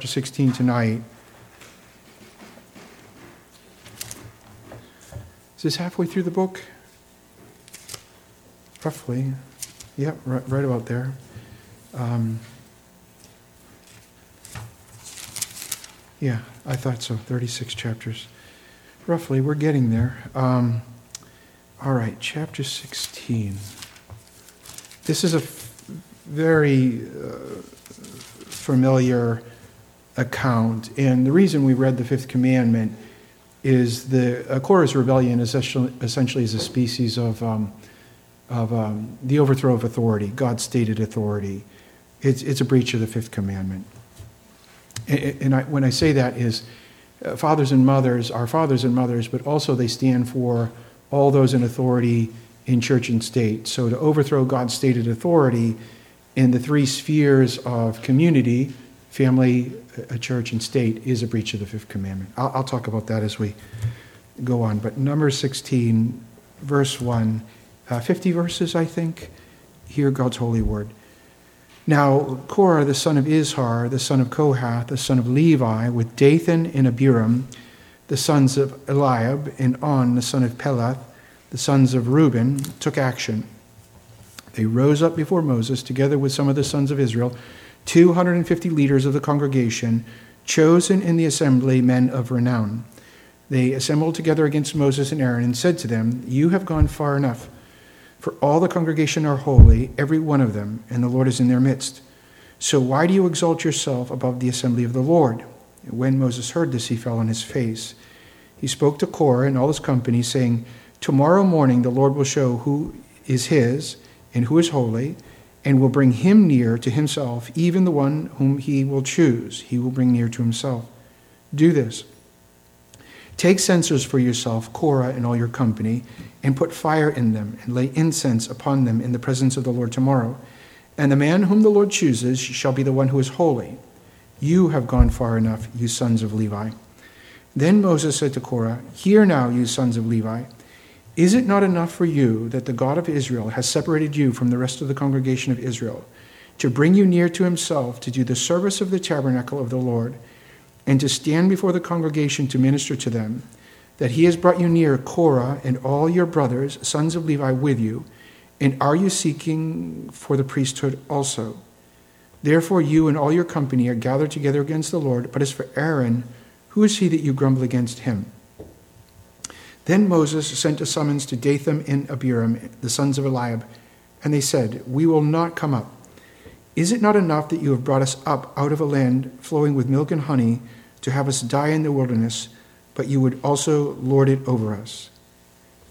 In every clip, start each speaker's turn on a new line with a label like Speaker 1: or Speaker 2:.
Speaker 1: chapter 16 tonight. Is this halfway through the book? Roughly. Yep, right, right about there. Um, yeah, I thought so. 36 chapters. Roughly, we're getting there. Um, all right, chapter 16. This is a f- very uh, familiar account. And the reason we read the fifth commandment is the Korah's rebellion essentially, essentially is a species of, um, of um, the overthrow of authority, God's stated authority. It's, it's a breach of the fifth commandment. And, and I, when I say that is uh, fathers and mothers are fathers and mothers, but also they stand for all those in authority in church and state. So to overthrow God's stated authority in the three spheres of community, family, a church, and state is a breach of the fifth commandment. I'll, I'll talk about that as we go on. But number 16, verse 1, uh, 50 verses, I think. Hear God's holy word. Now, Korah, the son of Izhar, the son of Kohath, the son of Levi, with Dathan and Abiram, the sons of Eliab, and On, the son of Peleth, the sons of Reuben, took action. They rose up before Moses, together with some of the sons of Israel, 250 leaders of the congregation, chosen in the assembly men of renown. They assembled together against Moses and Aaron and said to them, You have gone far enough. For all the congregation are holy, every one of them, and the Lord is in their midst. So why do you exalt yourself above the assembly of the Lord? When Moses heard this, he fell on his face. He spoke to Korah and all his company, saying, Tomorrow morning the Lord will show who is his and who is holy, and will bring him near to himself, even the one whom he will choose. He will bring near to himself. Do this. Take censers for yourself, Korah and all your company, and put fire in them, and lay incense upon them in the presence of the Lord tomorrow. And the man whom the Lord chooses shall be the one who is holy. You have gone far enough, you sons of Levi. Then Moses said to Korah, Hear now, you sons of Levi. Is it not enough for you that the God of Israel has separated you from the rest of the congregation of Israel, to bring you near to himself, to do the service of the tabernacle of the Lord, and to stand before the congregation to minister to them? That he has brought you near, Korah and all your brothers, sons of Levi, with you, and are you seeking for the priesthood also? Therefore, you and all your company are gathered together against the Lord. But as for Aaron, who is he that you grumble against him? Then Moses sent a summons to Dathan and Abiram, the sons of Eliab, and they said, We will not come up. Is it not enough that you have brought us up out of a land flowing with milk and honey to have us die in the wilderness, but you would also lord it over us?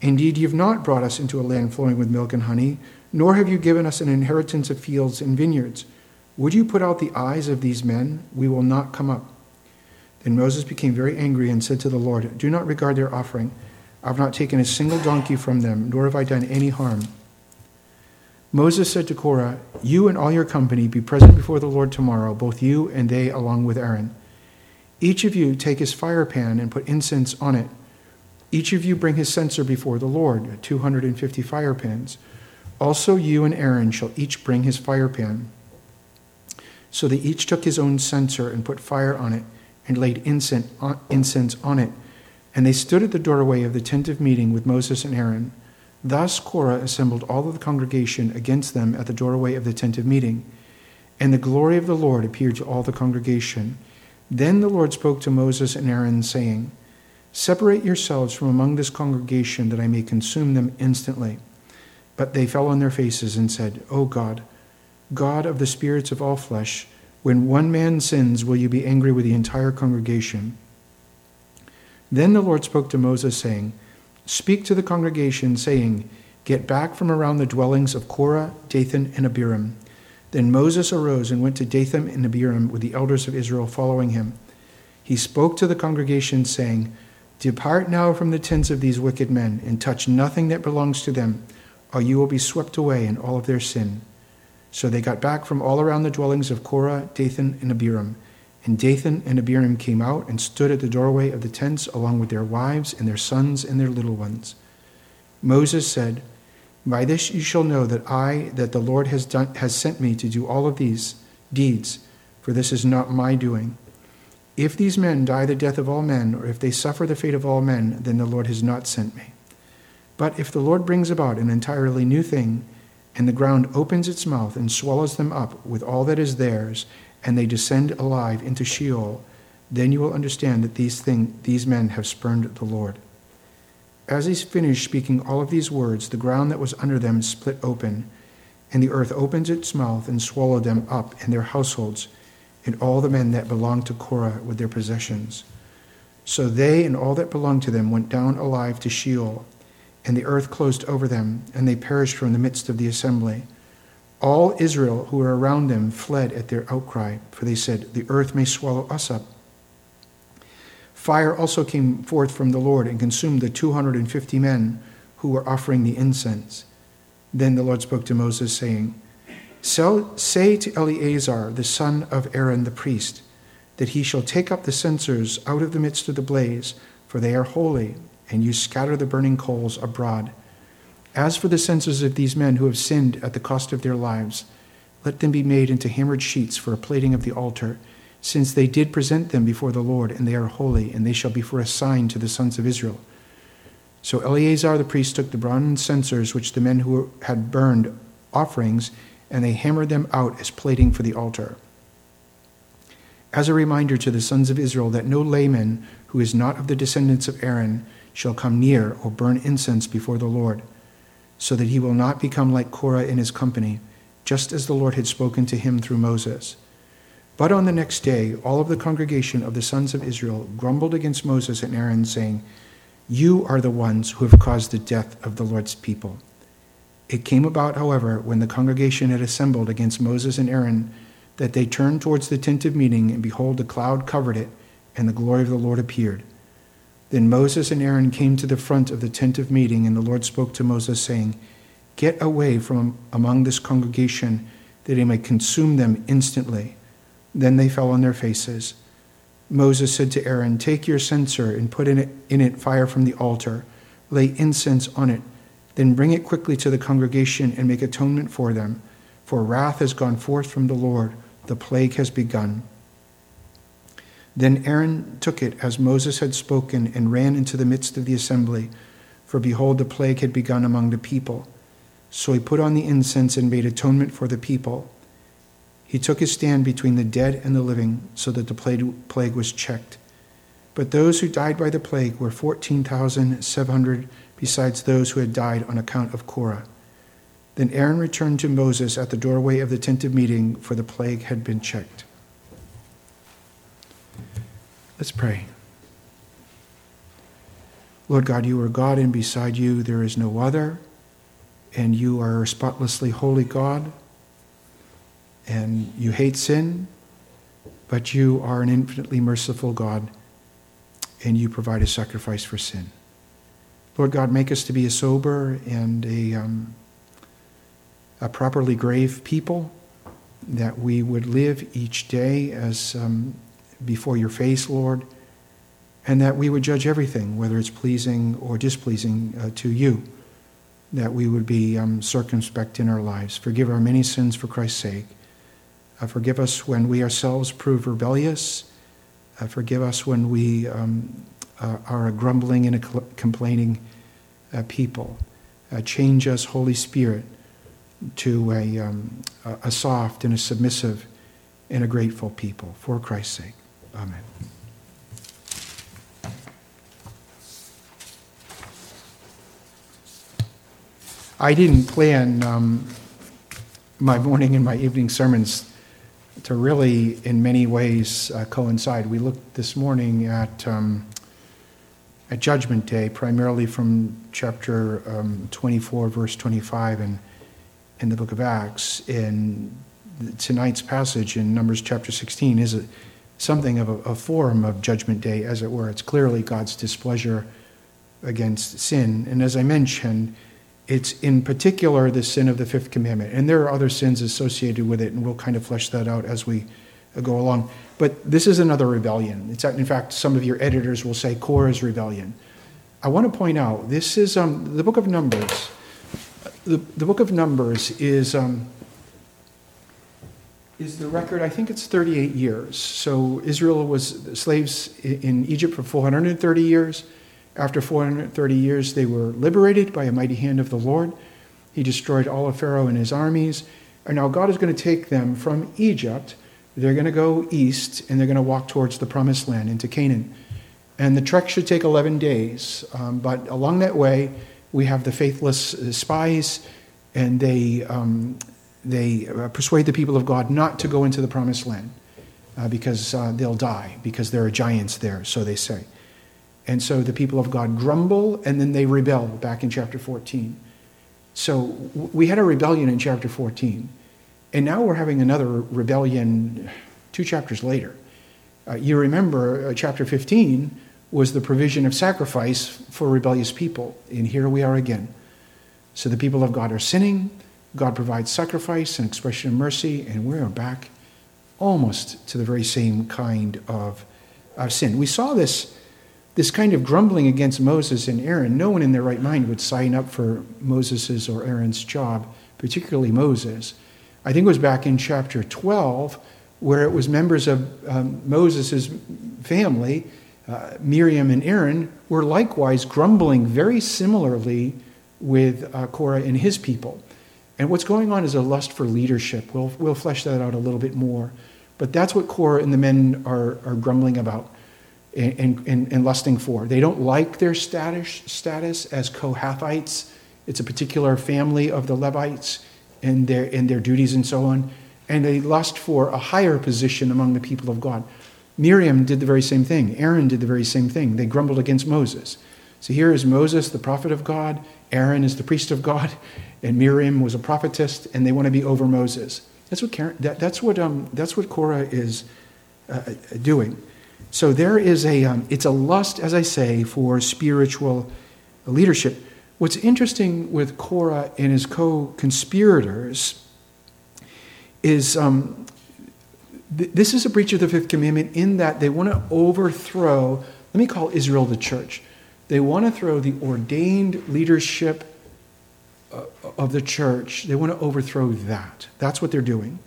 Speaker 1: Indeed, you have not brought us into a land flowing with milk and honey, nor have you given us an inheritance of fields and vineyards. Would you put out the eyes of these men? We will not come up. Then Moses became very angry and said to the Lord, Do not regard their offering I have not taken a single donkey from them, nor have I done any harm. Moses said to Korah, You and all your company be present before the Lord tomorrow, both you and they along with Aaron. Each of you take his fire pan and put incense on it. Each of you bring his censer before the Lord, 250 fire pans. Also, you and Aaron shall each bring his fire pan. So they each took his own censer and put fire on it and laid incense on it and they stood at the doorway of the tent of meeting with Moses and Aaron. Thus Korah assembled all of the congregation against them at the doorway of the tent of meeting. And the glory of the Lord appeared to all the congregation. Then the Lord spoke to Moses and Aaron, saying, Separate yourselves from among this congregation, that I may consume them instantly. But they fell on their faces and said, O God, God of the spirits of all flesh, when one man sins, will you be angry with the entire congregation? Then the Lord spoke to Moses, saying, Speak to the congregation, saying, Get back from around the dwellings of Korah, Dathan, and Abiram. Then Moses arose and went to Dathan and Abiram with the elders of Israel following him. He spoke to the congregation, saying, Depart now from the tents of these wicked men, and touch nothing that belongs to them, or you will be swept away in all of their sin. So they got back from all around the dwellings of Korah, Dathan, and Abiram. And Dathan and Abiram came out and stood at the doorway of the tents along with their wives and their sons and their little ones. Moses said, By this you shall know that I, that the Lord has, done, has sent me to do all of these deeds, for this is not my doing. If these men die the death of all men, or if they suffer the fate of all men, then the Lord has not sent me. But if the Lord brings about an entirely new thing, and the ground opens its mouth and swallows them up with all that is theirs, and they descend alive into Sheol, then you will understand that these, thing, these men have spurned the Lord. As he finished speaking all of these words, the ground that was under them split open, and the earth opened its mouth and swallowed them up and their households and all the men that belonged to Korah with their possessions. So they and all that belonged to them went down alive to Sheol, and the earth closed over them, and they perished from the midst of the assembly. All Israel who were around them fled at their outcry, for they said, The earth may swallow us up. Fire also came forth from the Lord and consumed the 250 men who were offering the incense. Then the Lord spoke to Moses, saying, so say to Eleazar, the son of Aaron the priest, that he shall take up the censers out of the midst of the blaze, for they are holy, and you scatter the burning coals abroad. As for the censers of these men who have sinned at the cost of their lives, let them be made into hammered sheets for a plating of the altar, since they did present them before the Lord, and they are holy, and they shall be for a sign to the sons of Israel. So Eleazar the priest took the bronze censers which the men who had burned offerings and they hammered them out as plating for the altar. As a reminder to the sons of Israel that no layman who is not of the descendants of Aaron shall come near or burn incense before the Lord, so that he will not become like Korah in his company, just as the Lord had spoken to him through Moses. But on the next day, all of the congregation of the sons of Israel grumbled against Moses and Aaron, saying, You are the ones who have caused the death of the Lord's people. It came about, however, when the congregation had assembled against Moses and Aaron, that they turned towards the tent of meeting, and behold, a cloud covered it, and the glory of the Lord appeared. Then Moses and Aaron came to the front of the tent of meeting, and the Lord spoke to Moses, saying, Get away from among this congregation, that he may consume them instantly. Then they fell on their faces. Moses said to Aaron, Take your censer and put in it, in it fire from the altar. Lay incense on it then bring it quickly to the congregation and make atonement for them. For wrath has gone forth from the Lord, the plague has begun. Then Aaron took it as Moses had spoken and ran into the midst of the assembly. For behold, the plague had begun among the people. So he put on the incense and made atonement for the people. He took his stand between the dead and the living, so that the plague was checked. But those who died by the plague were 14,700 besides those who had died on account of Korah. Then Aaron returned to Moses at the doorway of the tent of meeting, for the plague had been checked. Let's pray. Lord God, you are God, and beside you there is no other, and you are a spotlessly holy God, and you hate sin, but you are an infinitely merciful God, and you provide a sacrifice for sin. Lord God, make us to be a sober and a, um, a properly grave people, that we would live each day as um, before your face, Lord, and that we would judge everything, whether it's pleasing or displeasing uh, to you, that we would be um, circumspect in our lives. Forgive our many sins for Christ's sake. Uh, forgive us when we ourselves prove rebellious. Uh, forgive us when we um, uh, are a grumbling and a complaining uh, people. Uh, change us, Holy Spirit, to a, um, a soft and a submissive and a grateful people for Christ's sake. Amen. I didn't plan um, my morning and my evening sermons to really, in many ways, uh, coincide. We looked this morning at um, at Judgment Day, primarily from chapter um, 24, verse 25, and in the book of Acts. And tonight's passage in Numbers chapter 16 is a, something of a, a form of Judgment Day, as it were. It's clearly God's displeasure against sin. And as I mentioned, it's in particular the sin of the fifth commandment. And there are other sins associated with it, and we'll kind of flesh that out as we go along. But this is another rebellion. It's, in fact, some of your editors will say Korah's rebellion. I want to point out this is um, the book of Numbers. The, the book of Numbers is um, is the record, I think it's 38 years. So Israel was slaves in Egypt for 430 years. After 430 years, they were liberated by a mighty hand of the Lord. He destroyed all of Pharaoh and his armies. And now God is going to take them from Egypt. They're going to go east and they're going to walk towards the promised land into Canaan. And the trek should take 11 days. Um, but along that way, we have the faithless uh, spies, and they, um, they uh, persuade the people of God not to go into the promised land uh, because uh, they'll die, because there are giants there, so they say. And so the people of God grumble and then they rebel back in chapter 14. So we had a rebellion in chapter 14, and now we're having another rebellion two chapters later. Uh, you remember uh, chapter 15 was the provision of sacrifice for rebellious people, and here we are again. So the people of God are sinning, God provides sacrifice and expression of mercy, and we are back almost to the very same kind of, of sin. We saw this this kind of grumbling against Moses and Aaron, no one in their right mind would sign up for Moses' or Aaron's job, particularly Moses. I think it was back in chapter 12 where it was members of um, Moses' family, uh, Miriam and Aaron, were likewise grumbling very similarly with uh, Korah and his people. And what's going on is a lust for leadership. We'll, we'll flesh that out a little bit more. But that's what Korah and the men are, are grumbling about and, and, and lusting for. They don't like their status, status as Kohathites. It's a particular family of the Levites and their, and their duties and so on. And they lust for a higher position among the people of God. Miriam did the very same thing. Aaron did the very same thing. They grumbled against Moses. So here is Moses, the prophet of God. Aaron is the priest of God. And Miriam was a prophetess, and they want to be over Moses. That's what, Karen, that, that's what, um, that's what Korah is uh, doing. So there is a, um, it's a lust, as I say, for spiritual leadership. What's interesting with Korah and his co conspirators is um, th- this is a breach of the fifth commandment in that they want to overthrow, let me call Israel the church. They want to throw the ordained leadership uh, of the church, they want to overthrow that. That's what they're doing.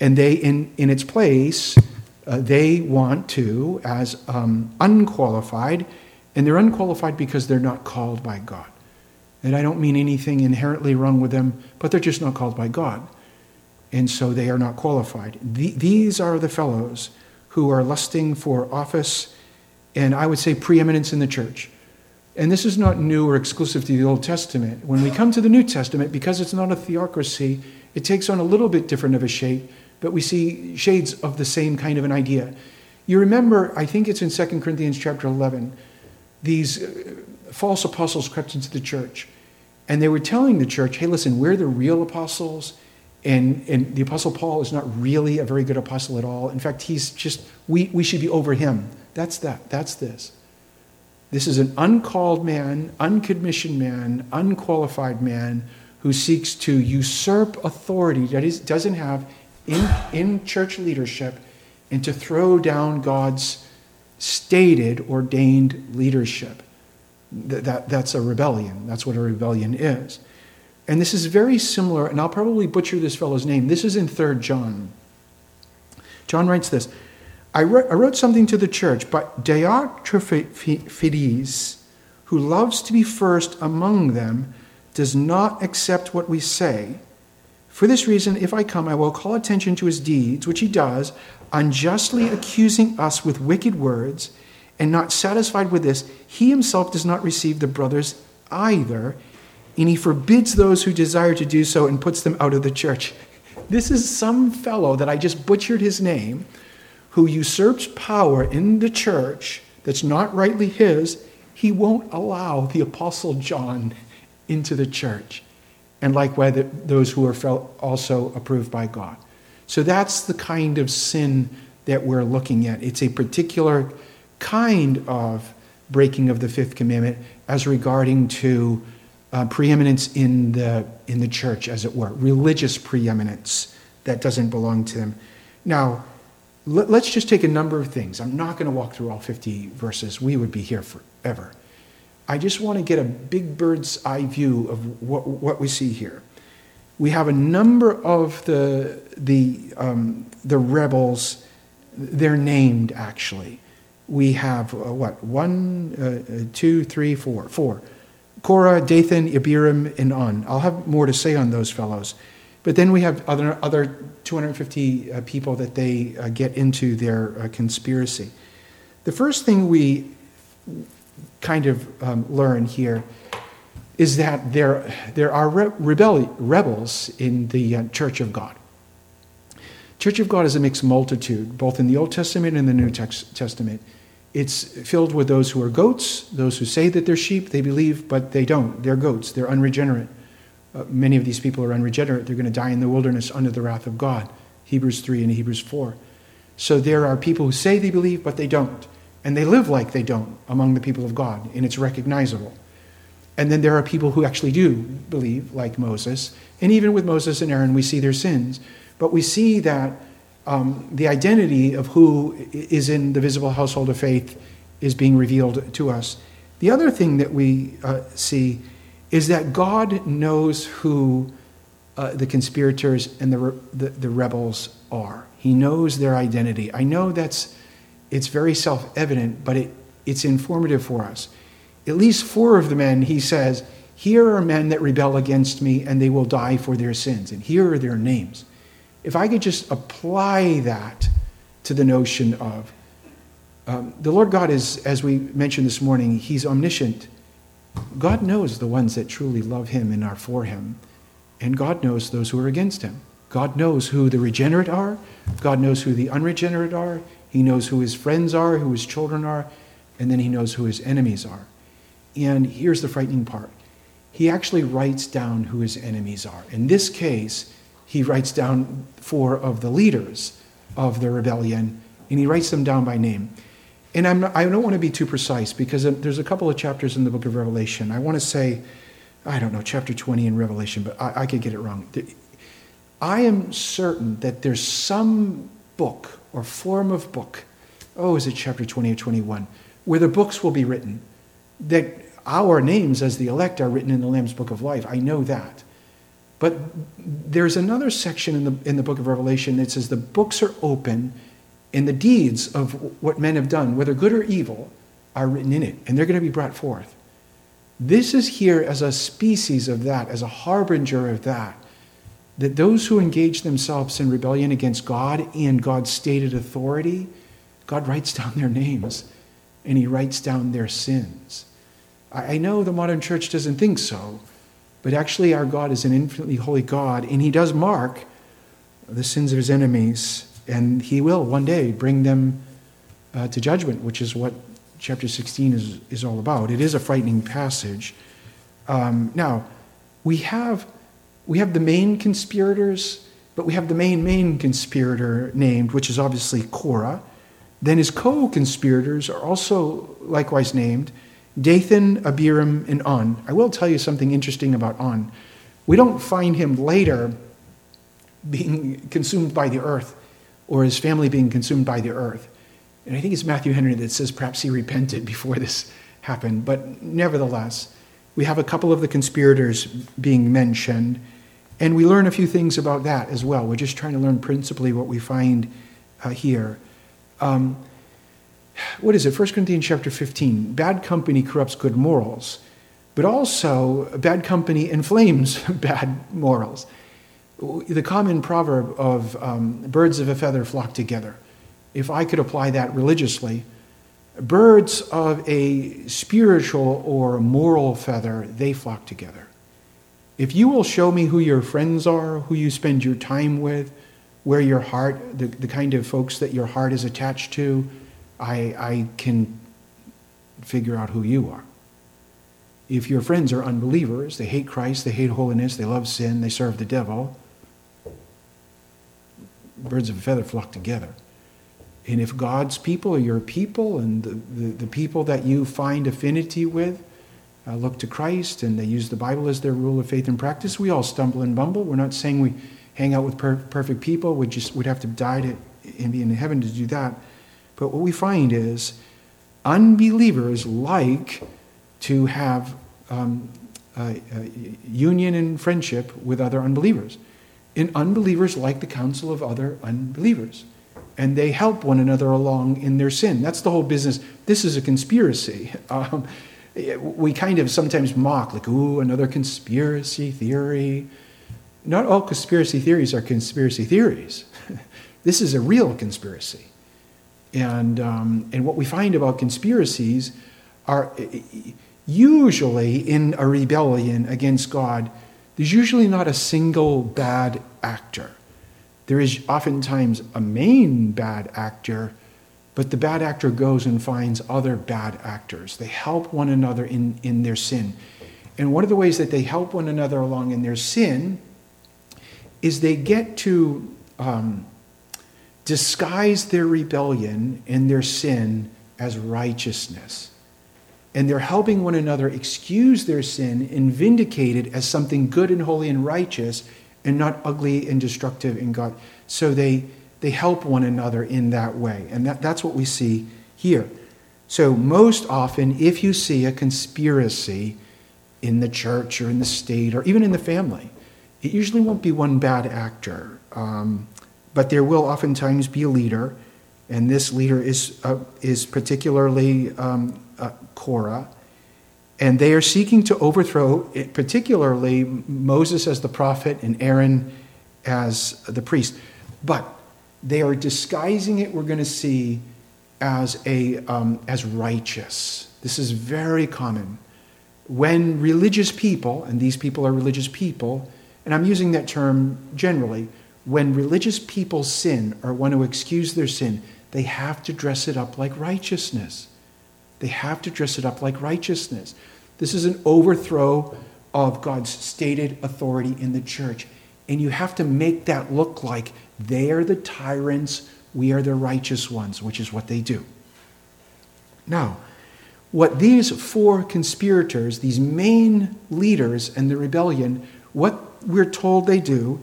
Speaker 1: And they, in, in its place, uh, they want to as um, unqualified, and they're unqualified because they're not called by God. And I don't mean anything inherently wrong with them, but they're just not called by God. And so they are not qualified. The, these are the fellows who are lusting for office and I would say preeminence in the church. And this is not new or exclusive to the Old Testament. When we come to the New Testament, because it's not a theocracy, it takes on a little bit different of a shape but we see shades of the same kind of an idea. You remember, I think it's in 2 Corinthians chapter 11, these uh, false apostles crept into the church. And they were telling the church, hey, listen, we're the real apostles. And, and the apostle Paul is not really a very good apostle at all. In fact, he's just, we, we should be over him. That's that. That's this. This is an uncalled man, uncommissioned man, unqualified man who seeks to usurp authority that is, doesn't have in, in church leadership and to throw down God's stated, ordained leadership. That, that, that's a rebellion. That's what a rebellion is. And this is very similar, and I'll probably butcher this fellow's name. This is in 3 John. John writes this I wrote, I wrote something to the church, but Diotrephes, who loves to be first among them, does not accept what we say for this reason, if I come, I will call attention to his deeds, which he does, unjustly accusing us with wicked words, and not satisfied with this, he himself does not receive the brothers either, and he forbids those who desire to do so and puts them out of the church. This is some fellow that I just butchered his name, who usurps power in the church that's not rightly his. He won't allow the Apostle John into the church and likewise those who are also approved by God. So that's the kind of sin that we're looking at. It's a particular kind of breaking of the fifth commandment as regarding to uh, preeminence in the in the church, as it were, religious preeminence that doesn't belong to them. Now, let's just take a number of things. I'm not going to walk through all 50 verses. We would be here forever. I just want to get a big bird's eye view of what, what we see here. we have a number of the, the, um, the rebels, they're named actually. We have, uh, what, one, uh, uh two, three, four, four. Korah, Dathan, Abiram, and On. I'll have more to say on those fellows. But then we have other, other 250 uh, people that they uh, get into their uh, conspiracy. The first thing we kind of um, learn here is that there, there are re- rebelli- rebels in the uh, Church of God. Church of God is a mixed multitude, both in the Old Testament and the New Testament. It's filled with those who are goats, those who say that they're sheep, they believe, but they don't. They're goats, they're unregenerate. Uh, many of these people are unregenerate. They're going to die in the wilderness under the wrath of God. Hebrews 3 and Hebrews 4. So there are people who say they believe, but they don't. And they live like they don't among the people of God, and it's recognizable. And then there are people who actually do believe, like Moses. And even with Moses and Aaron, we see their sins. But we see that um, the identity of who is in the visible household of faith is being revealed to us. The other thing that we uh, see is that God knows who uh, the conspirators and the, the, the rebels are. He knows their identity. I know that's it's very self-evident, but it, it's informative for us. At least four of the men, he says, here are men that rebel against me, and they will die for their sins. And here are their names. If I could just apply that to the notion of um, the Lord God is, as we mentioned this morning, He's omniscient. God knows the ones that truly love Him and are for Him, and God knows those who are against Him. God knows who the regenerate are, God knows who the unregenerate are, He knows who His friends are, who His children are, and then He knows who His enemies are. And here's the frightening part He actually writes down who His enemies are. In this case, he writes down four of the leaders of the rebellion, and he writes them down by name. And I'm not, I don't want to be too precise because uh, there's a couple of chapters in the book of Revelation. I want to say, I don't know, chapter 20 in Revelation, but I, I could get it wrong. I am certain that there's some book or form of book, oh, is it chapter 20 or 21, where the books will be written, that our names as the elect are written in the Lamb's book of life. I know that. But there's another section in the, in the book of Revelation that says the books are open and the deeds of what men have done, whether good or evil, are written in it, and they're going to be brought forth. This is here as a species of that, as a harbinger of that, that those who engage themselves in rebellion against God and God's stated authority, God writes down their names and he writes down their sins. I know the modern church doesn't think so, but actually, our God is an infinitely holy God, and He does mark the sins of His enemies, and He will one day bring them uh, to judgment, which is what chapter 16 is, is all about. It is a frightening passage. Um, now, we have, we have the main conspirators, but we have the main, main conspirator named, which is obviously Korah. Then his co conspirators are also likewise named. Dathan, Abiram, and On. I will tell you something interesting about On. We don't find him later being consumed by the earth or his family being consumed by the earth. And I think it's Matthew Henry that says perhaps he repented before this happened. But nevertheless, we have a couple of the conspirators being mentioned, and we learn a few things about that as well. We're just trying to learn principally what we find uh, here. Um, what is it? 1 Corinthians chapter 15. Bad company corrupts good morals, but also bad company inflames bad morals. The common proverb of um, birds of a feather flock together. If I could apply that religiously, birds of a spiritual or moral feather, they flock together. If you will show me who your friends are, who you spend your time with, where your heart, the, the kind of folks that your heart is attached to, I, I can figure out who you are. If your friends are unbelievers, they hate Christ, they hate holiness, they love sin, they serve the devil, birds of a feather flock together. And if God's people are your people and the, the, the people that you find affinity with uh, look to Christ and they use the Bible as their rule of faith and practice, we all stumble and bumble. We're not saying we hang out with per- perfect people. We just would have to die to, and be in heaven to do that. But what we find is unbelievers like to have um, uh, uh, union and friendship with other unbelievers. And unbelievers like the counsel of other unbelievers. And they help one another along in their sin. That's the whole business. This is a conspiracy. Um, we kind of sometimes mock, like, ooh, another conspiracy theory. Not all conspiracy theories are conspiracy theories. this is a real conspiracy. And, um, and what we find about conspiracies are usually in a rebellion against God, there's usually not a single bad actor. There is oftentimes a main bad actor, but the bad actor goes and finds other bad actors. They help one another in, in their sin. And one of the ways that they help one another along in their sin is they get to um, disguise their rebellion and their sin as righteousness and they're helping one another excuse their sin and vindicate it as something good and holy and righteous and not ugly and destructive in God. So they, they help one another in that way. And that, that's what we see here. So, most often, if you see a conspiracy in the church or in the state or even in the family, it usually won't be one bad actor. Um, but there will oftentimes be a leader, and this leader is, uh, is particularly um, uh, Korah, and they are seeking to overthrow, particularly Moses as the prophet and Aaron as the priest. But they are disguising it, we're going to see, as, a, um, as righteous. This is very common. When religious people, and these people are religious people, and I'm using that term generally, when religious people sin or want to excuse their sin, they have to dress it up like righteousness. They have to dress it up like righteousness. This is an overthrow of God's stated authority in the church. And you have to make that look like they are the tyrants, we are the righteous ones, which is what they do. Now, what these four conspirators, these main leaders in the rebellion, what we're told they do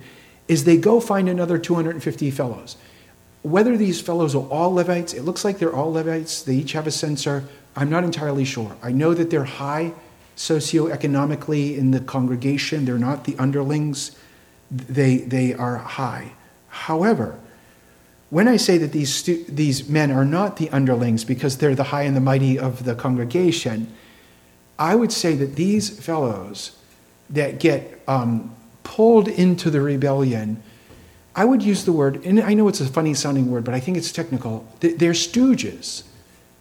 Speaker 1: is they go find another 250 fellows. Whether these fellows are all Levites, it looks like they're all Levites. They each have a censer. I'm not entirely sure. I know that they're high socioeconomically in the congregation, they're not the underlings, they, they are high. However, when I say that these, stu- these men are not the underlings because they're the high and the mighty of the congregation, I would say that these fellows that get um, pulled into the rebellion, I would use the word, and I know it's a funny sounding word, but I think it's technical. They're stooges.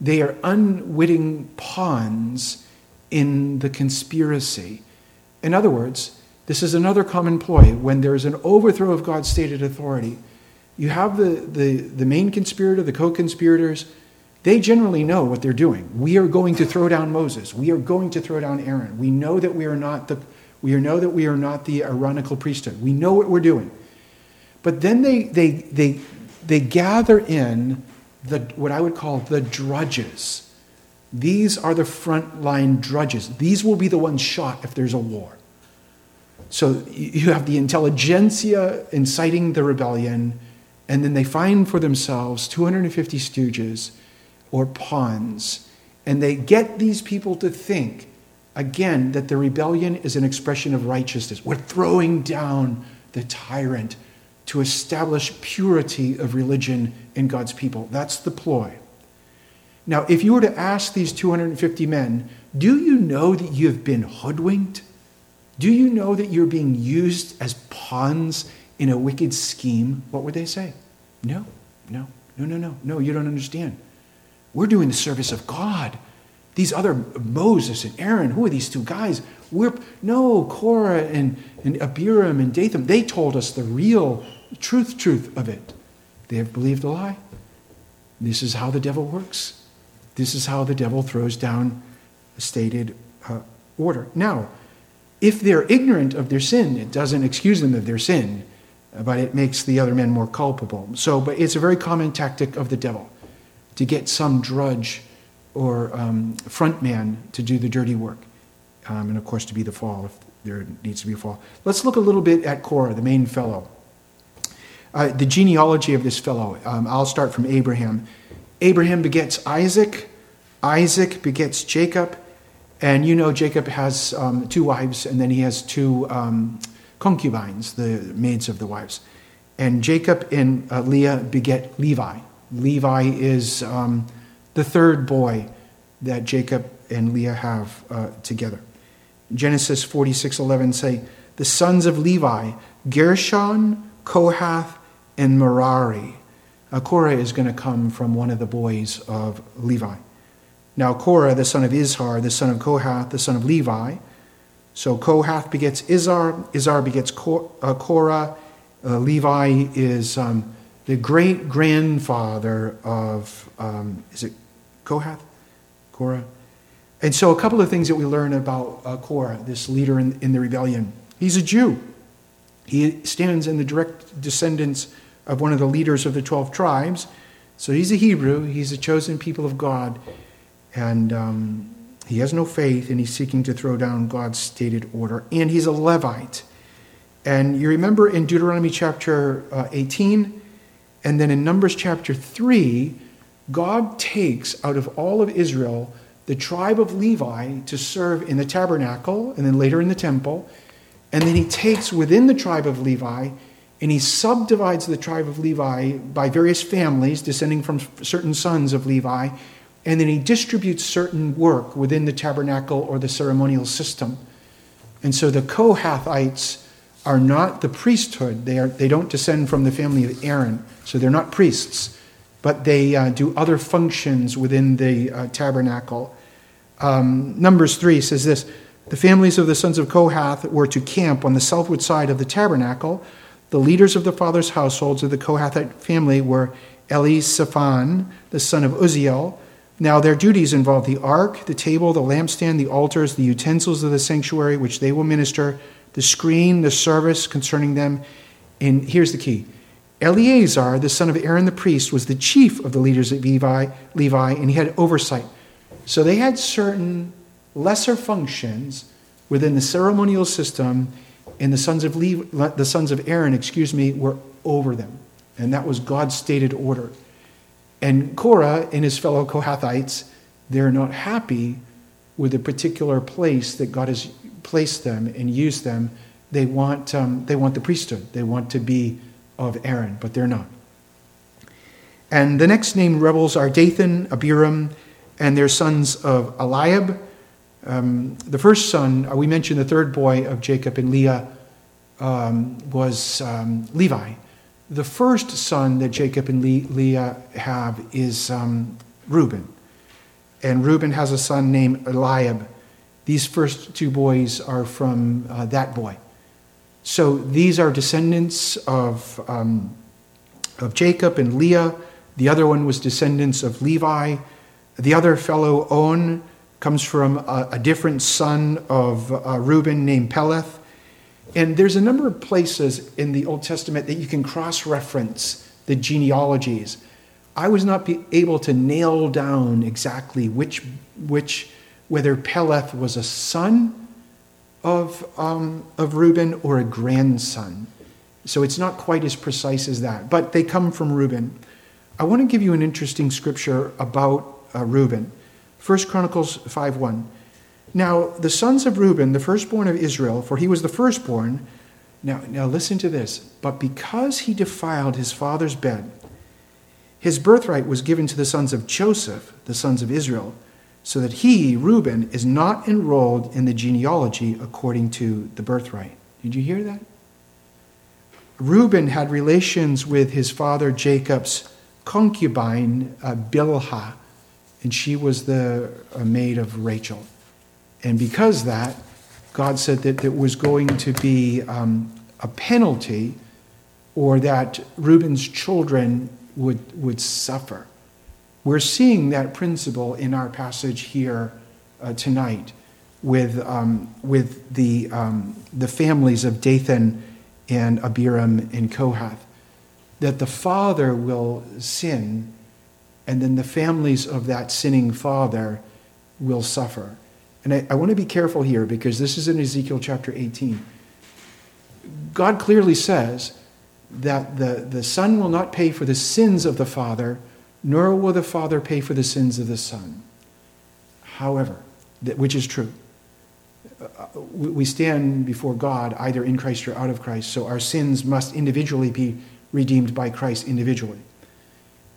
Speaker 1: They are unwitting pawns in the conspiracy. In other words, this is another common ploy. When there is an overthrow of God's stated authority, you have the, the, the main conspirator, the co conspirators, they generally know what they're doing. We are going to throw down Moses. We are going to throw down Aaron. We know that we are not the, we know that we are not the Aaronical priesthood. We know what we're doing. But then they, they, they, they gather in the, what I would call the drudges. These are the frontline drudges. These will be the ones shot if there's a war. So you have the intelligentsia inciting the rebellion, and then they find for themselves 250 stooges or pawns, and they get these people to think, again, that the rebellion is an expression of righteousness. We're throwing down the tyrant to establish purity of religion in God's people. That's the ploy. Now, if you were to ask these 250 men, do you know that you have been hoodwinked? Do you know that you're being used as pawns in a wicked scheme? What would they say? No, no, no, no, no, no, you don't understand. We're doing the service of God. These other Moses and Aaron, who are these two guys? We're no Korah and, and Abiram and Dathan. They told us the real truth, truth of it. They have believed a lie. This is how the devil works. This is how the devil throws down a stated uh, order. Now, if they're ignorant of their sin, it doesn't excuse them of their sin, but it makes the other men more culpable. So, but it's a very common tactic of the devil to get some drudge or um, front man to do the dirty work, um, and of course to be the fall if there needs to be a fall. Let's look a little bit at Korah, the main fellow. Uh, the genealogy of this fellow, um, I'll start from Abraham. Abraham begets Isaac, Isaac begets Jacob, And you know, Jacob has um, two wives, and then he has two um, concubines, the maids of the wives. And Jacob and uh, Leah beget Levi. Levi is um, the third boy that Jacob and Leah have uh, together. Genesis 46:11 say, "The sons of Levi, Gershon, Kohath, and Merari." Uh, Korah is going to come from one of the boys of Levi. Now, Korah, the son of Izhar, the son of Kohath, the son of Levi. So Kohath begets Izhar, Izhar begets uh, Korah. Uh, Levi is um, the great grandfather of, um, is it Kohath? Korah? And so, a couple of things that we learn about uh, Korah, this leader in, in the rebellion. He's a Jew. He stands in the direct descendants of one of the leaders of the 12 tribes. So, he's a Hebrew, he's a chosen people of God, and um, he has no faith, and he's seeking to throw down God's stated order. And he's a Levite. And you remember in Deuteronomy chapter uh, 18, and then in Numbers chapter 3, God takes out of all of Israel the tribe of Levi to serve in the tabernacle and then later in the temple. And then he takes within the tribe of Levi and he subdivides the tribe of Levi by various families descending from certain sons of Levi. And then he distributes certain work within the tabernacle or the ceremonial system. And so the Kohathites are not the priesthood, they, are, they don't descend from the family of Aaron, so they're not priests, but they uh, do other functions within the uh, tabernacle um, Numbers 3 says this The families of the sons of Kohath were to camp on the southward side of the tabernacle. The leaders of the fathers' households of the Kohathite family were Elizaphan, the son of Uzziel. Now, their duties involved the ark, the table, the lampstand, the altars, the utensils of the sanctuary, which they will minister, the screen, the service concerning them. And here's the key Eleazar, the son of Aaron the priest, was the chief of the leaders of Levi, Levi and he had oversight. So they had certain lesser functions within the ceremonial system, and the sons of the sons of Aaron, excuse me, were over them, and that was God's stated order. And Korah and his fellow Kohathites, they're not happy with the particular place that God has placed them and used them. They want, um, they want the priesthood. They want to be of Aaron, but they're not. And the next named rebels are Dathan, Abiram, and their sons of Eliab. Um, the first son, uh, we mentioned the third boy of Jacob and Leah, um, was um, Levi. The first son that Jacob and Le- Leah have is um, Reuben. And Reuben has a son named Eliab. These first two boys are from uh, that boy. So these are descendants of, um, of Jacob and Leah. The other one was descendants of Levi. The other fellow, On, comes from a, a different son of uh, Reuben named Peleth. And there's a number of places in the Old Testament that you can cross reference the genealogies. I was not able to nail down exactly which, which whether Peleth was a son of, um, of Reuben or a grandson. So it's not quite as precise as that, but they come from Reuben. I want to give you an interesting scripture about uh, Reuben. 1 Chronicles 5.1. Now, the sons of Reuben, the firstborn of Israel, for he was the firstborn. Now, now listen to this. But because he defiled his father's bed, his birthright was given to the sons of Joseph, the sons of Israel, so that he, Reuben, is not enrolled in the genealogy according to the birthright. Did you hear that? Reuben had relations with his father Jacob's concubine, uh, Bilhah and she was the maid of Rachel. And because that, God said that there was going to be um, a penalty or that Reuben's children would, would suffer. We're seeing that principle in our passage here uh, tonight with, um, with the, um, the families of Dathan and Abiram and Kohath. That the father will sin and then the families of that sinning father will suffer. And I, I want to be careful here because this is in Ezekiel chapter 18. God clearly says that the, the son will not pay for the sins of the father, nor will the father pay for the sins of the son. However, that, which is true. Uh, we stand before God either in Christ or out of Christ, so our sins must individually be redeemed by Christ individually.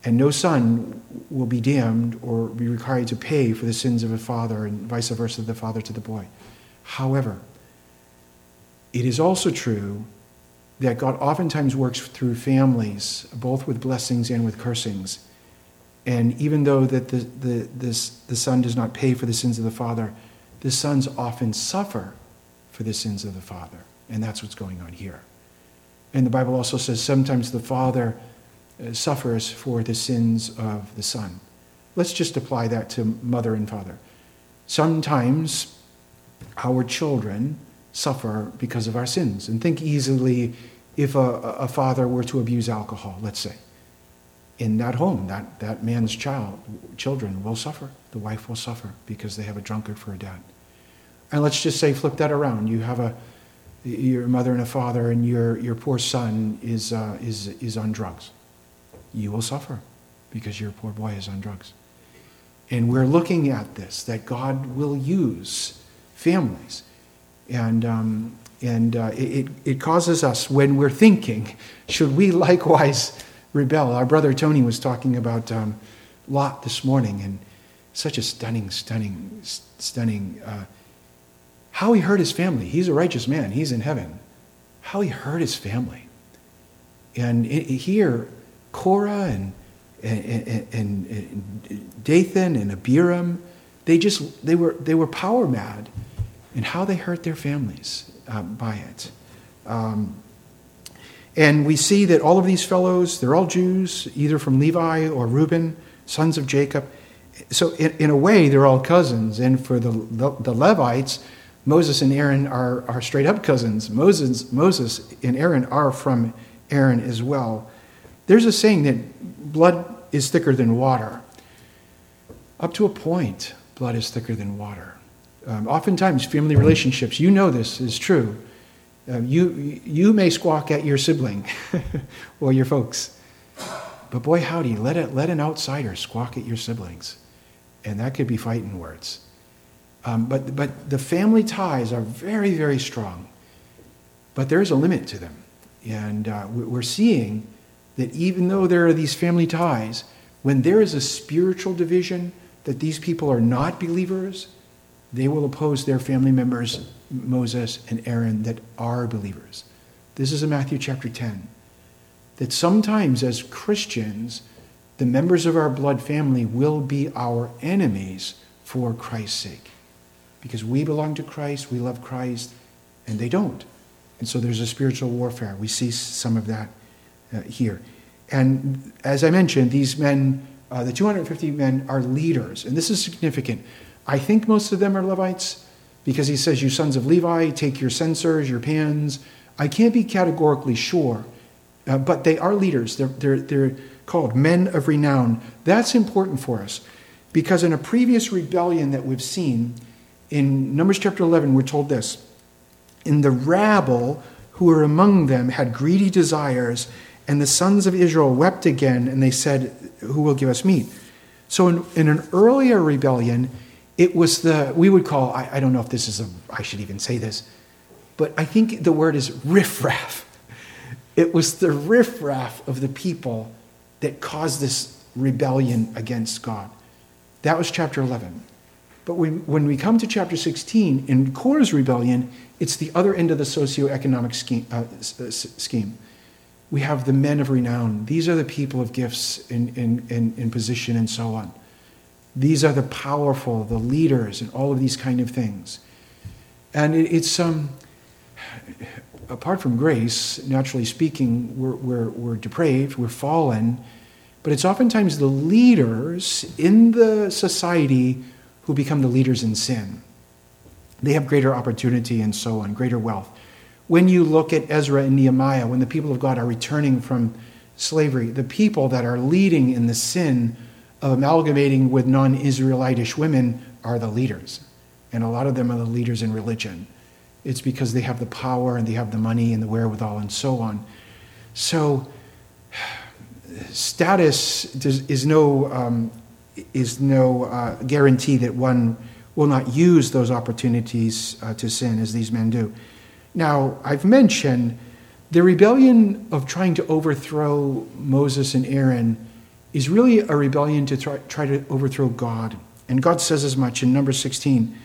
Speaker 1: And no son will be damned or be required to pay for the sins of a father, and vice versa, the father to the boy. However, it is also true that God oftentimes works through families, both with blessings and with cursings. And even though that the, the, this, the son does not pay for the sins of the father, the sons often suffer for the sins of the father. And that's what's going on here. And the Bible also says sometimes the father suffers for the sins of the son. Let's just apply that to mother and father. Sometimes our children suffer because of our sins. And think easily if a, a father were to abuse alcohol, let's say. In that home, that, that man's child, children will suffer. The wife will suffer because they have a drunkard for a dad. And let's just say, flip that around. You have a, your mother and a father, and your, your poor son is, uh, is, is on drugs. You will suffer because your poor boy is on drugs. And we're looking at this that God will use families. And, um, and uh, it, it causes us, when we're thinking, should we likewise rebel? Our brother Tony was talking about um, Lot this morning, and such a stunning, stunning, stunning. Uh, how he hurt his family. He's a righteous man, he's in heaven. How he hurt his family. And it, here, Korah and, and, and, and Dathan and Abiram, they just they were they were power mad, and how they hurt their families uh, by it. Um, and we see that all of these fellows, they're all Jews, either from Levi or Reuben, sons of Jacob. So, in, in a way, they're all cousins. And for the, the, the Levites, Moses and Aaron are, are straight up cousins. Moses, Moses and Aaron are from Aaron as well. There's a saying that blood is thicker than water. Up to a point, blood is thicker than water. Um, oftentimes, family relationships, you know this is true. Uh, you, you may squawk at your sibling or your folks, but boy, howdy, let, it, let an outsider squawk at your siblings. And that could be fighting words. Um, but, but the family ties are very, very strong. But there is a limit to them. And uh, we're seeing that even though there are these family ties, when there is a spiritual division, that these people are not believers, they will oppose their family members, Moses and Aaron, that are believers. This is in Matthew chapter 10. That sometimes, as Christians, the members of our blood family will be our enemies for Christ's sake. Because we belong to Christ, we love Christ, and they don't. And so there's a spiritual warfare. We see some of that uh, here. And as I mentioned, these men, uh, the 250 men, are leaders. And this is significant. I think most of them are Levites because he says, You sons of Levi, take your censers, your pans. I can't be categorically sure, uh, but they are leaders. They're, they're, they're called men of renown. That's important for us because in a previous rebellion that we've seen, in Numbers chapter 11, we're told this In the rabble who were among them had greedy desires, and the sons of Israel wept again, and they said, Who will give us meat? So in, in an earlier rebellion, it was the, we would call, I, I don't know if this is a, I should even say this, but I think the word is riffraff. It was the riffraff of the people that caused this rebellion against God. That was chapter 11. But when, when we come to chapter 16, in Korah's rebellion, it's the other end of the socioeconomic scheme, uh, scheme. We have the men of renown. These are the people of gifts in, in, in, in position and so on. These are the powerful, the leaders, and all of these kind of things. And it, it's, um, apart from grace, naturally speaking, we're, we're, we're depraved, we're fallen, but it's oftentimes the leaders in the society who become the leaders in sin. They have greater opportunity and so on, greater wealth. When you look at Ezra and Nehemiah, when the people of God are returning from slavery, the people that are leading in the sin of amalgamating with non Israelitish women are the leaders. And a lot of them are the leaders in religion. It's because they have the power and they have the money and the wherewithal and so on. So, status is no, um, is no uh, guarantee that one will not use those opportunities uh, to sin as these men do. Now, I've mentioned the rebellion of trying to overthrow Moses and Aaron is really a rebellion to try, try to overthrow God. And God says as much in number 16.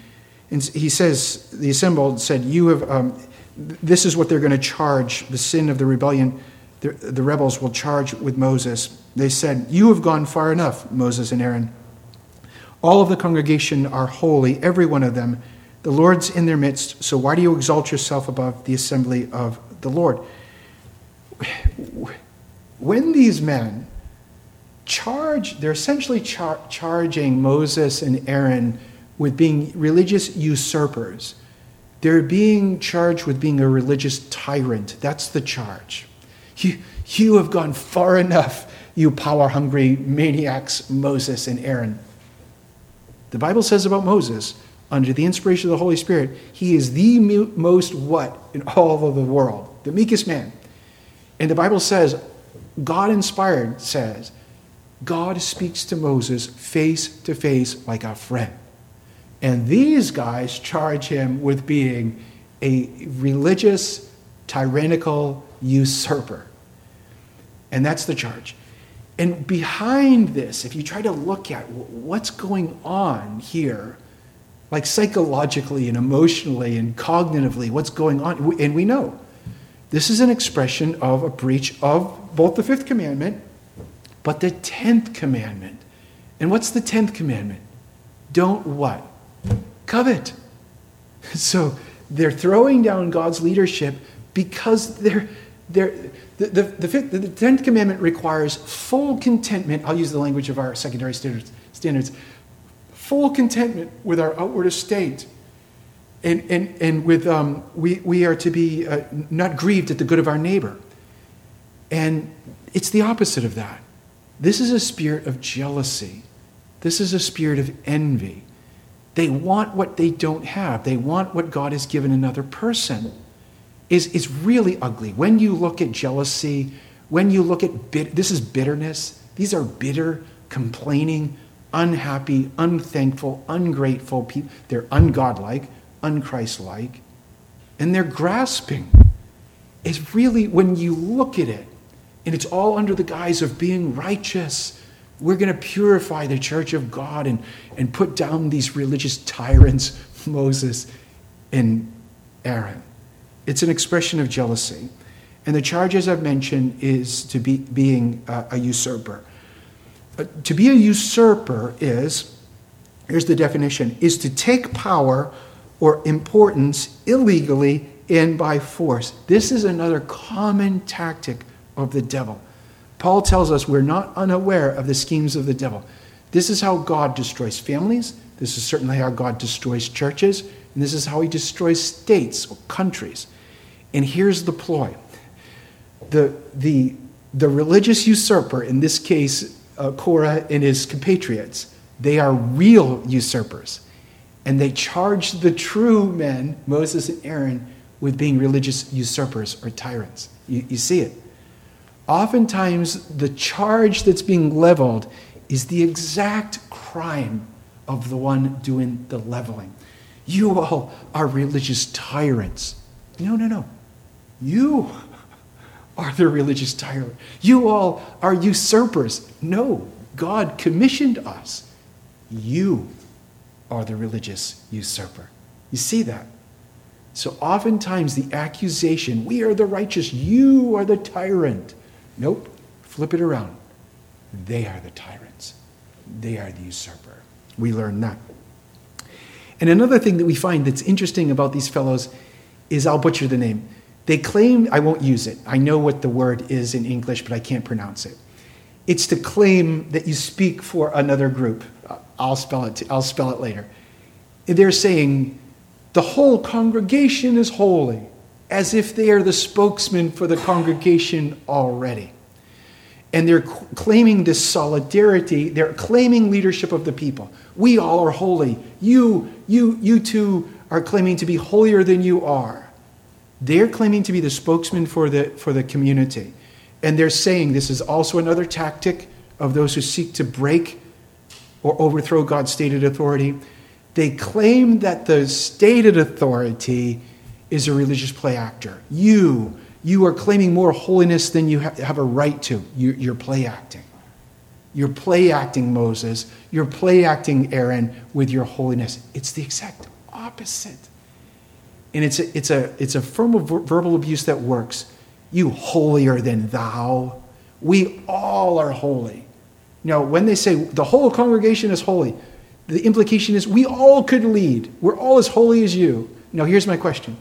Speaker 1: And he says, the assembled said, You have, um, this is what they're going to charge the sin of the rebellion. The, the rebels will charge with Moses. They said, You have gone far enough, Moses and Aaron. All of the congregation are holy, every one of them. The Lord's in their midst, so why do you exalt yourself above the assembly of the Lord? When these men charge, they're essentially char- charging Moses and Aaron with being religious usurpers. They're being charged with being a religious tyrant. That's the charge. You, you have gone far enough, you power hungry maniacs, Moses and Aaron. The Bible says about Moses, under the inspiration of the Holy Spirit, he is the most what in all of the world? The meekest man. And the Bible says, God inspired says, God speaks to Moses face to face like a friend. And these guys charge him with being a religious, tyrannical usurper. And that's the charge. And behind this, if you try to look at what's going on here, like psychologically and emotionally and cognitively, what's going on, and we know this is an expression of a breach of both the fifth commandment, but the tenth commandment. And what's the tenth commandment? Don't what? Covet. So they're throwing down God's leadership because they're, they're, the, the, the, fifth, the tenth commandment requires full contentment. I'll use the language of our secondary standards. standards full contentment with our outward estate and, and, and with, um, we, we are to be uh, not grieved at the good of our neighbor. And it's the opposite of that. This is a spirit of jealousy. This is a spirit of envy. They want what they don't have. They want what God has given another person. Is is really ugly. When you look at jealousy, when you look at bit, this is bitterness. These are bitter, complaining, unhappy, unthankful, ungrateful people. They're ungodlike unchristlike, and they're grasping. It's really, when you look at it, and it's all under the guise of being righteous, we're going to purify the church of God and, and put down these religious tyrants, Moses and Aaron. It's an expression of jealousy. And the charge, as I've mentioned, is to be being a, a usurper. To be a usurper is, here's the definition, is to take power or importance illegally and by force. This is another common tactic of the devil. Paul tells us we're not unaware of the schemes of the devil. This is how God destroys families. This is certainly how God destroys churches. And this is how he destroys states or countries. And here's the ploy the, the, the religious usurper, in this case, uh, Korah and his compatriots, they are real usurpers and they charge the true men, Moses and Aaron, with being religious usurpers or tyrants. You, you see it. Oftentimes, the charge that's being leveled is the exact crime of the one doing the leveling. You all are religious tyrants. No, no, no. You are the religious tyrant. You all are usurpers. No, God commissioned us. You are the religious usurper. You see that? So oftentimes the accusation, we are the righteous, you are the tyrant. Nope, flip it around. They are the tyrants, they are the usurper. We learn that. And another thing that we find that's interesting about these fellows is I'll butcher the name. They claim, I won't use it. I know what the word is in English, but I can't pronounce it. It's to claim that you speak for another group. Uh, I'll spell it, I'll spell it later. They're saying the whole congregation is holy, as if they are the spokesman for the congregation already. And they're claiming this solidarity, they're claiming leadership of the people. We all are holy. You, you, you two are claiming to be holier than you are. They're claiming to be the spokesman for the, for the community. And they're saying this is also another tactic of those who seek to break or overthrow God's stated authority. They claim that the stated authority is a religious play actor. You, you are claiming more holiness than you have a right to. You're play acting. You're play acting Moses. You're play acting Aaron with your holiness. It's the exact opposite. And it's a, it's a, it's a form of verbal abuse that works. You holier than thou. We all are holy. Now, when they say the whole congregation is holy, the implication is we all could lead. We're all as holy as you. Now, here's my question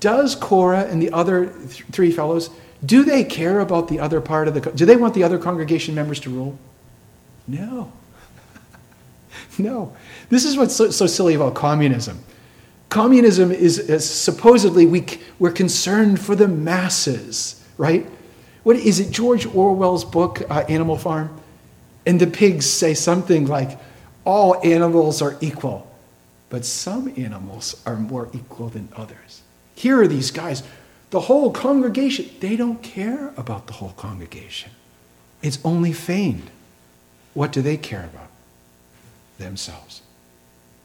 Speaker 1: Does Korah and the other th- three fellows, do they care about the other part of the, do they want the other congregation members to rule? No. no. This is what's so, so, silly about communism. Communism is, is supposedly we, we're concerned for the masses, right? What is it, George Orwell's book, uh, Animal Farm? And the pigs say something like, all animals are equal, but some animals are more equal than others. Here are these guys, the whole congregation, they don't care about the whole congregation. It's only feigned. What do they care about? Themselves.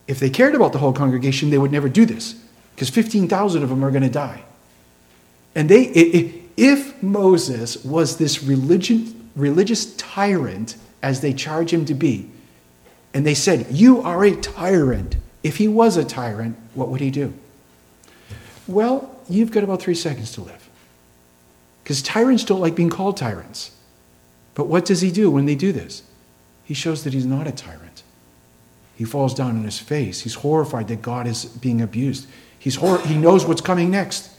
Speaker 1: If they cared about the whole congregation, they would never do this, because 15,000 of them are going to die. And they, if Moses was this religion, religious tyrant, as they charge him to be, and they said, You are a tyrant. If he was a tyrant, what would he do? Well, you've got about three seconds to live. Because tyrants don't like being called tyrants. But what does he do when they do this? He shows that he's not a tyrant. He falls down on his face. He's horrified that God is being abused. He's hor- he knows what's coming next.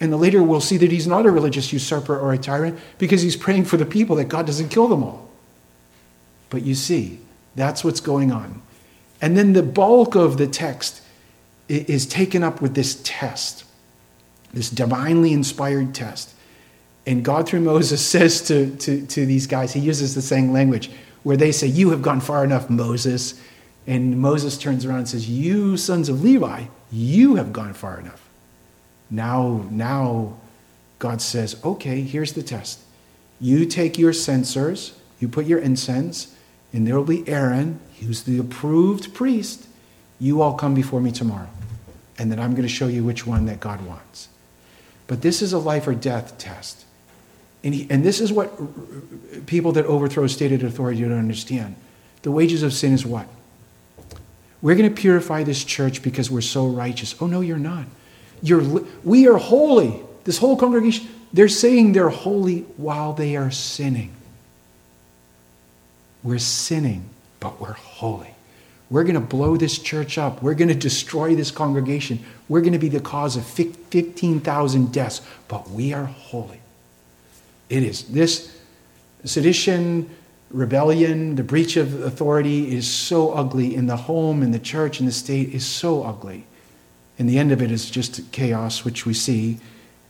Speaker 1: And the later we'll see that he's not a religious usurper or a tyrant because he's praying for the people that God doesn't kill them all. But you see, that's what's going on. And then the bulk of the text is taken up with this test, this divinely inspired test. And God, through Moses, says to, to, to these guys, he uses the same language where they say, You have gone far enough, Moses. And Moses turns around and says, You sons of Levi, you have gone far enough. Now, now God says, Okay, here's the test. You take your censers, you put your incense, and there will be Aaron, who's the approved priest. You all come before me tomorrow, and then I'm going to show you which one that God wants. But this is a life or death test. And, he, and this is what people that overthrow stated authority don't understand. The wages of sin is what? We're going to purify this church because we're so righteous. Oh, no, you're not. You're, we are holy. This whole congregation, they're saying they're holy while they are sinning. We're sinning, but we're holy. We're going to blow this church up. We're going to destroy this congregation. We're going to be the cause of 15,000 deaths, but we are holy. It is. This sedition, rebellion, the breach of authority is so ugly in the home, in the church, in the state is so ugly. And the end of it is just chaos, which we see.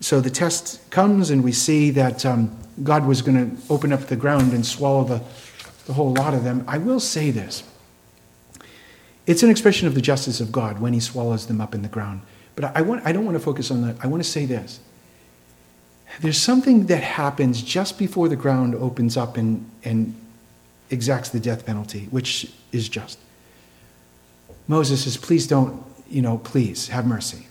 Speaker 1: So the test comes, and we see that um, God was going to open up the ground and swallow the the whole lot of them. I will say this it's an expression of the justice of God when he swallows them up in the ground. But I, want, I don't want to focus on that. I want to say this. There's something that happens just before the ground opens up and, and exacts the death penalty, which is just. Moses says, Please don't, you know, please have mercy.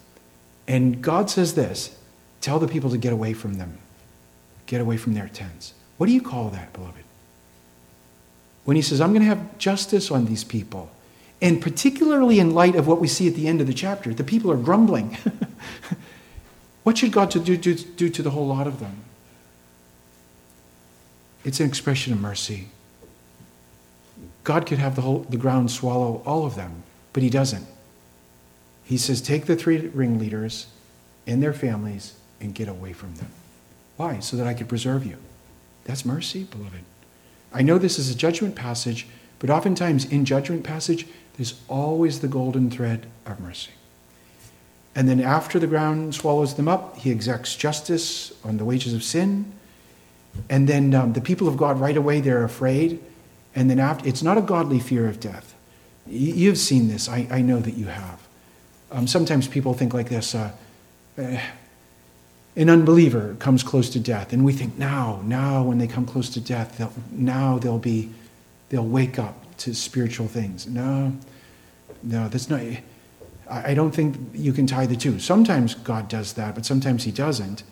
Speaker 1: And God says this tell the people to get away from them, get away from their tents. What do you call that, beloved? when he says, I'm going to have justice on these people. And particularly in light of what we see at the end of the chapter, the people are grumbling. what should God do, do, do to the whole lot of them? It's an expression of mercy. God could have the, whole, the ground swallow all of them, but he doesn't. He says, Take the three ringleaders and their families and get away from them. Why? So that I could preserve you. That's mercy, beloved. I know this is a judgment passage, but oftentimes in judgment passage, there's always the golden thread of mercy. And then after the ground swallows them up, he exacts justice on the wages of sin. And then um, the people of God, right away, they're afraid. And then after, it's not a godly fear of death. You've seen this. I, I know that you have. Um, sometimes people think like this uh, uh, an unbeliever comes close to death, and we think now, now when they come close to death, they'll, now they'll be, they'll wake up to spiritual things. No, no, that's not. I don't think you can tie the two. Sometimes God does that, but sometimes He doesn't.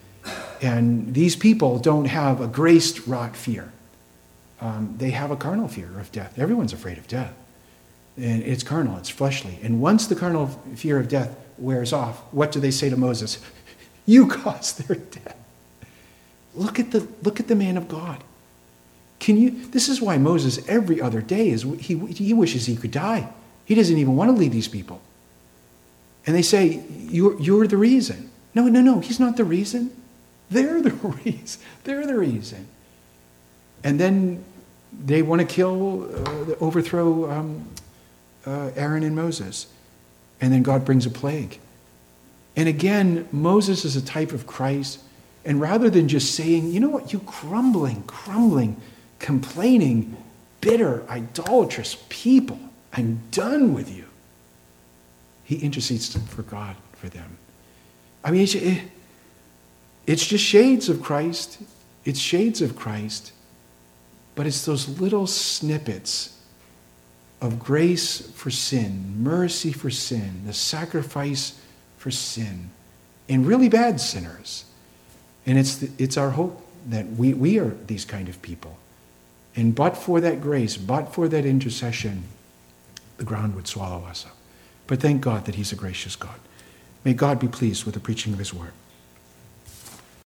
Speaker 1: And these people don't have a grace wrought fear. Um, they have a carnal fear of death. Everyone's afraid of death. And it's carnal, it's fleshly. And once the carnal fear of death wears off, what do they say to Moses? You caused their death. Look at the, look at the man of God. Can you, this is why Moses every other day is, he, he wishes he could die. He doesn't even want to lead these people. And they say, you're, you're the reason. No, no, no, he's not the reason. They're the reason. They're the reason. And then they want to kill, uh, overthrow um, uh, Aaron and Moses. And then God brings a plague. And again, Moses is a type of Christ. And rather than just saying, you know what, you grumbling, grumbling, complaining, bitter, idolatrous people, I'm done with you. He intercedes for God for them. I mean, it's just shades of Christ. It's shades of Christ. But it's those little snippets of grace for sin, mercy for sin, the sacrifice for sin, in really bad sinners. And it's, the, it's our hope that we, we are these kind of people. And but for that grace, but for that intercession, the ground would swallow us up. But thank God that He's a gracious God. May God be pleased with the preaching of His word.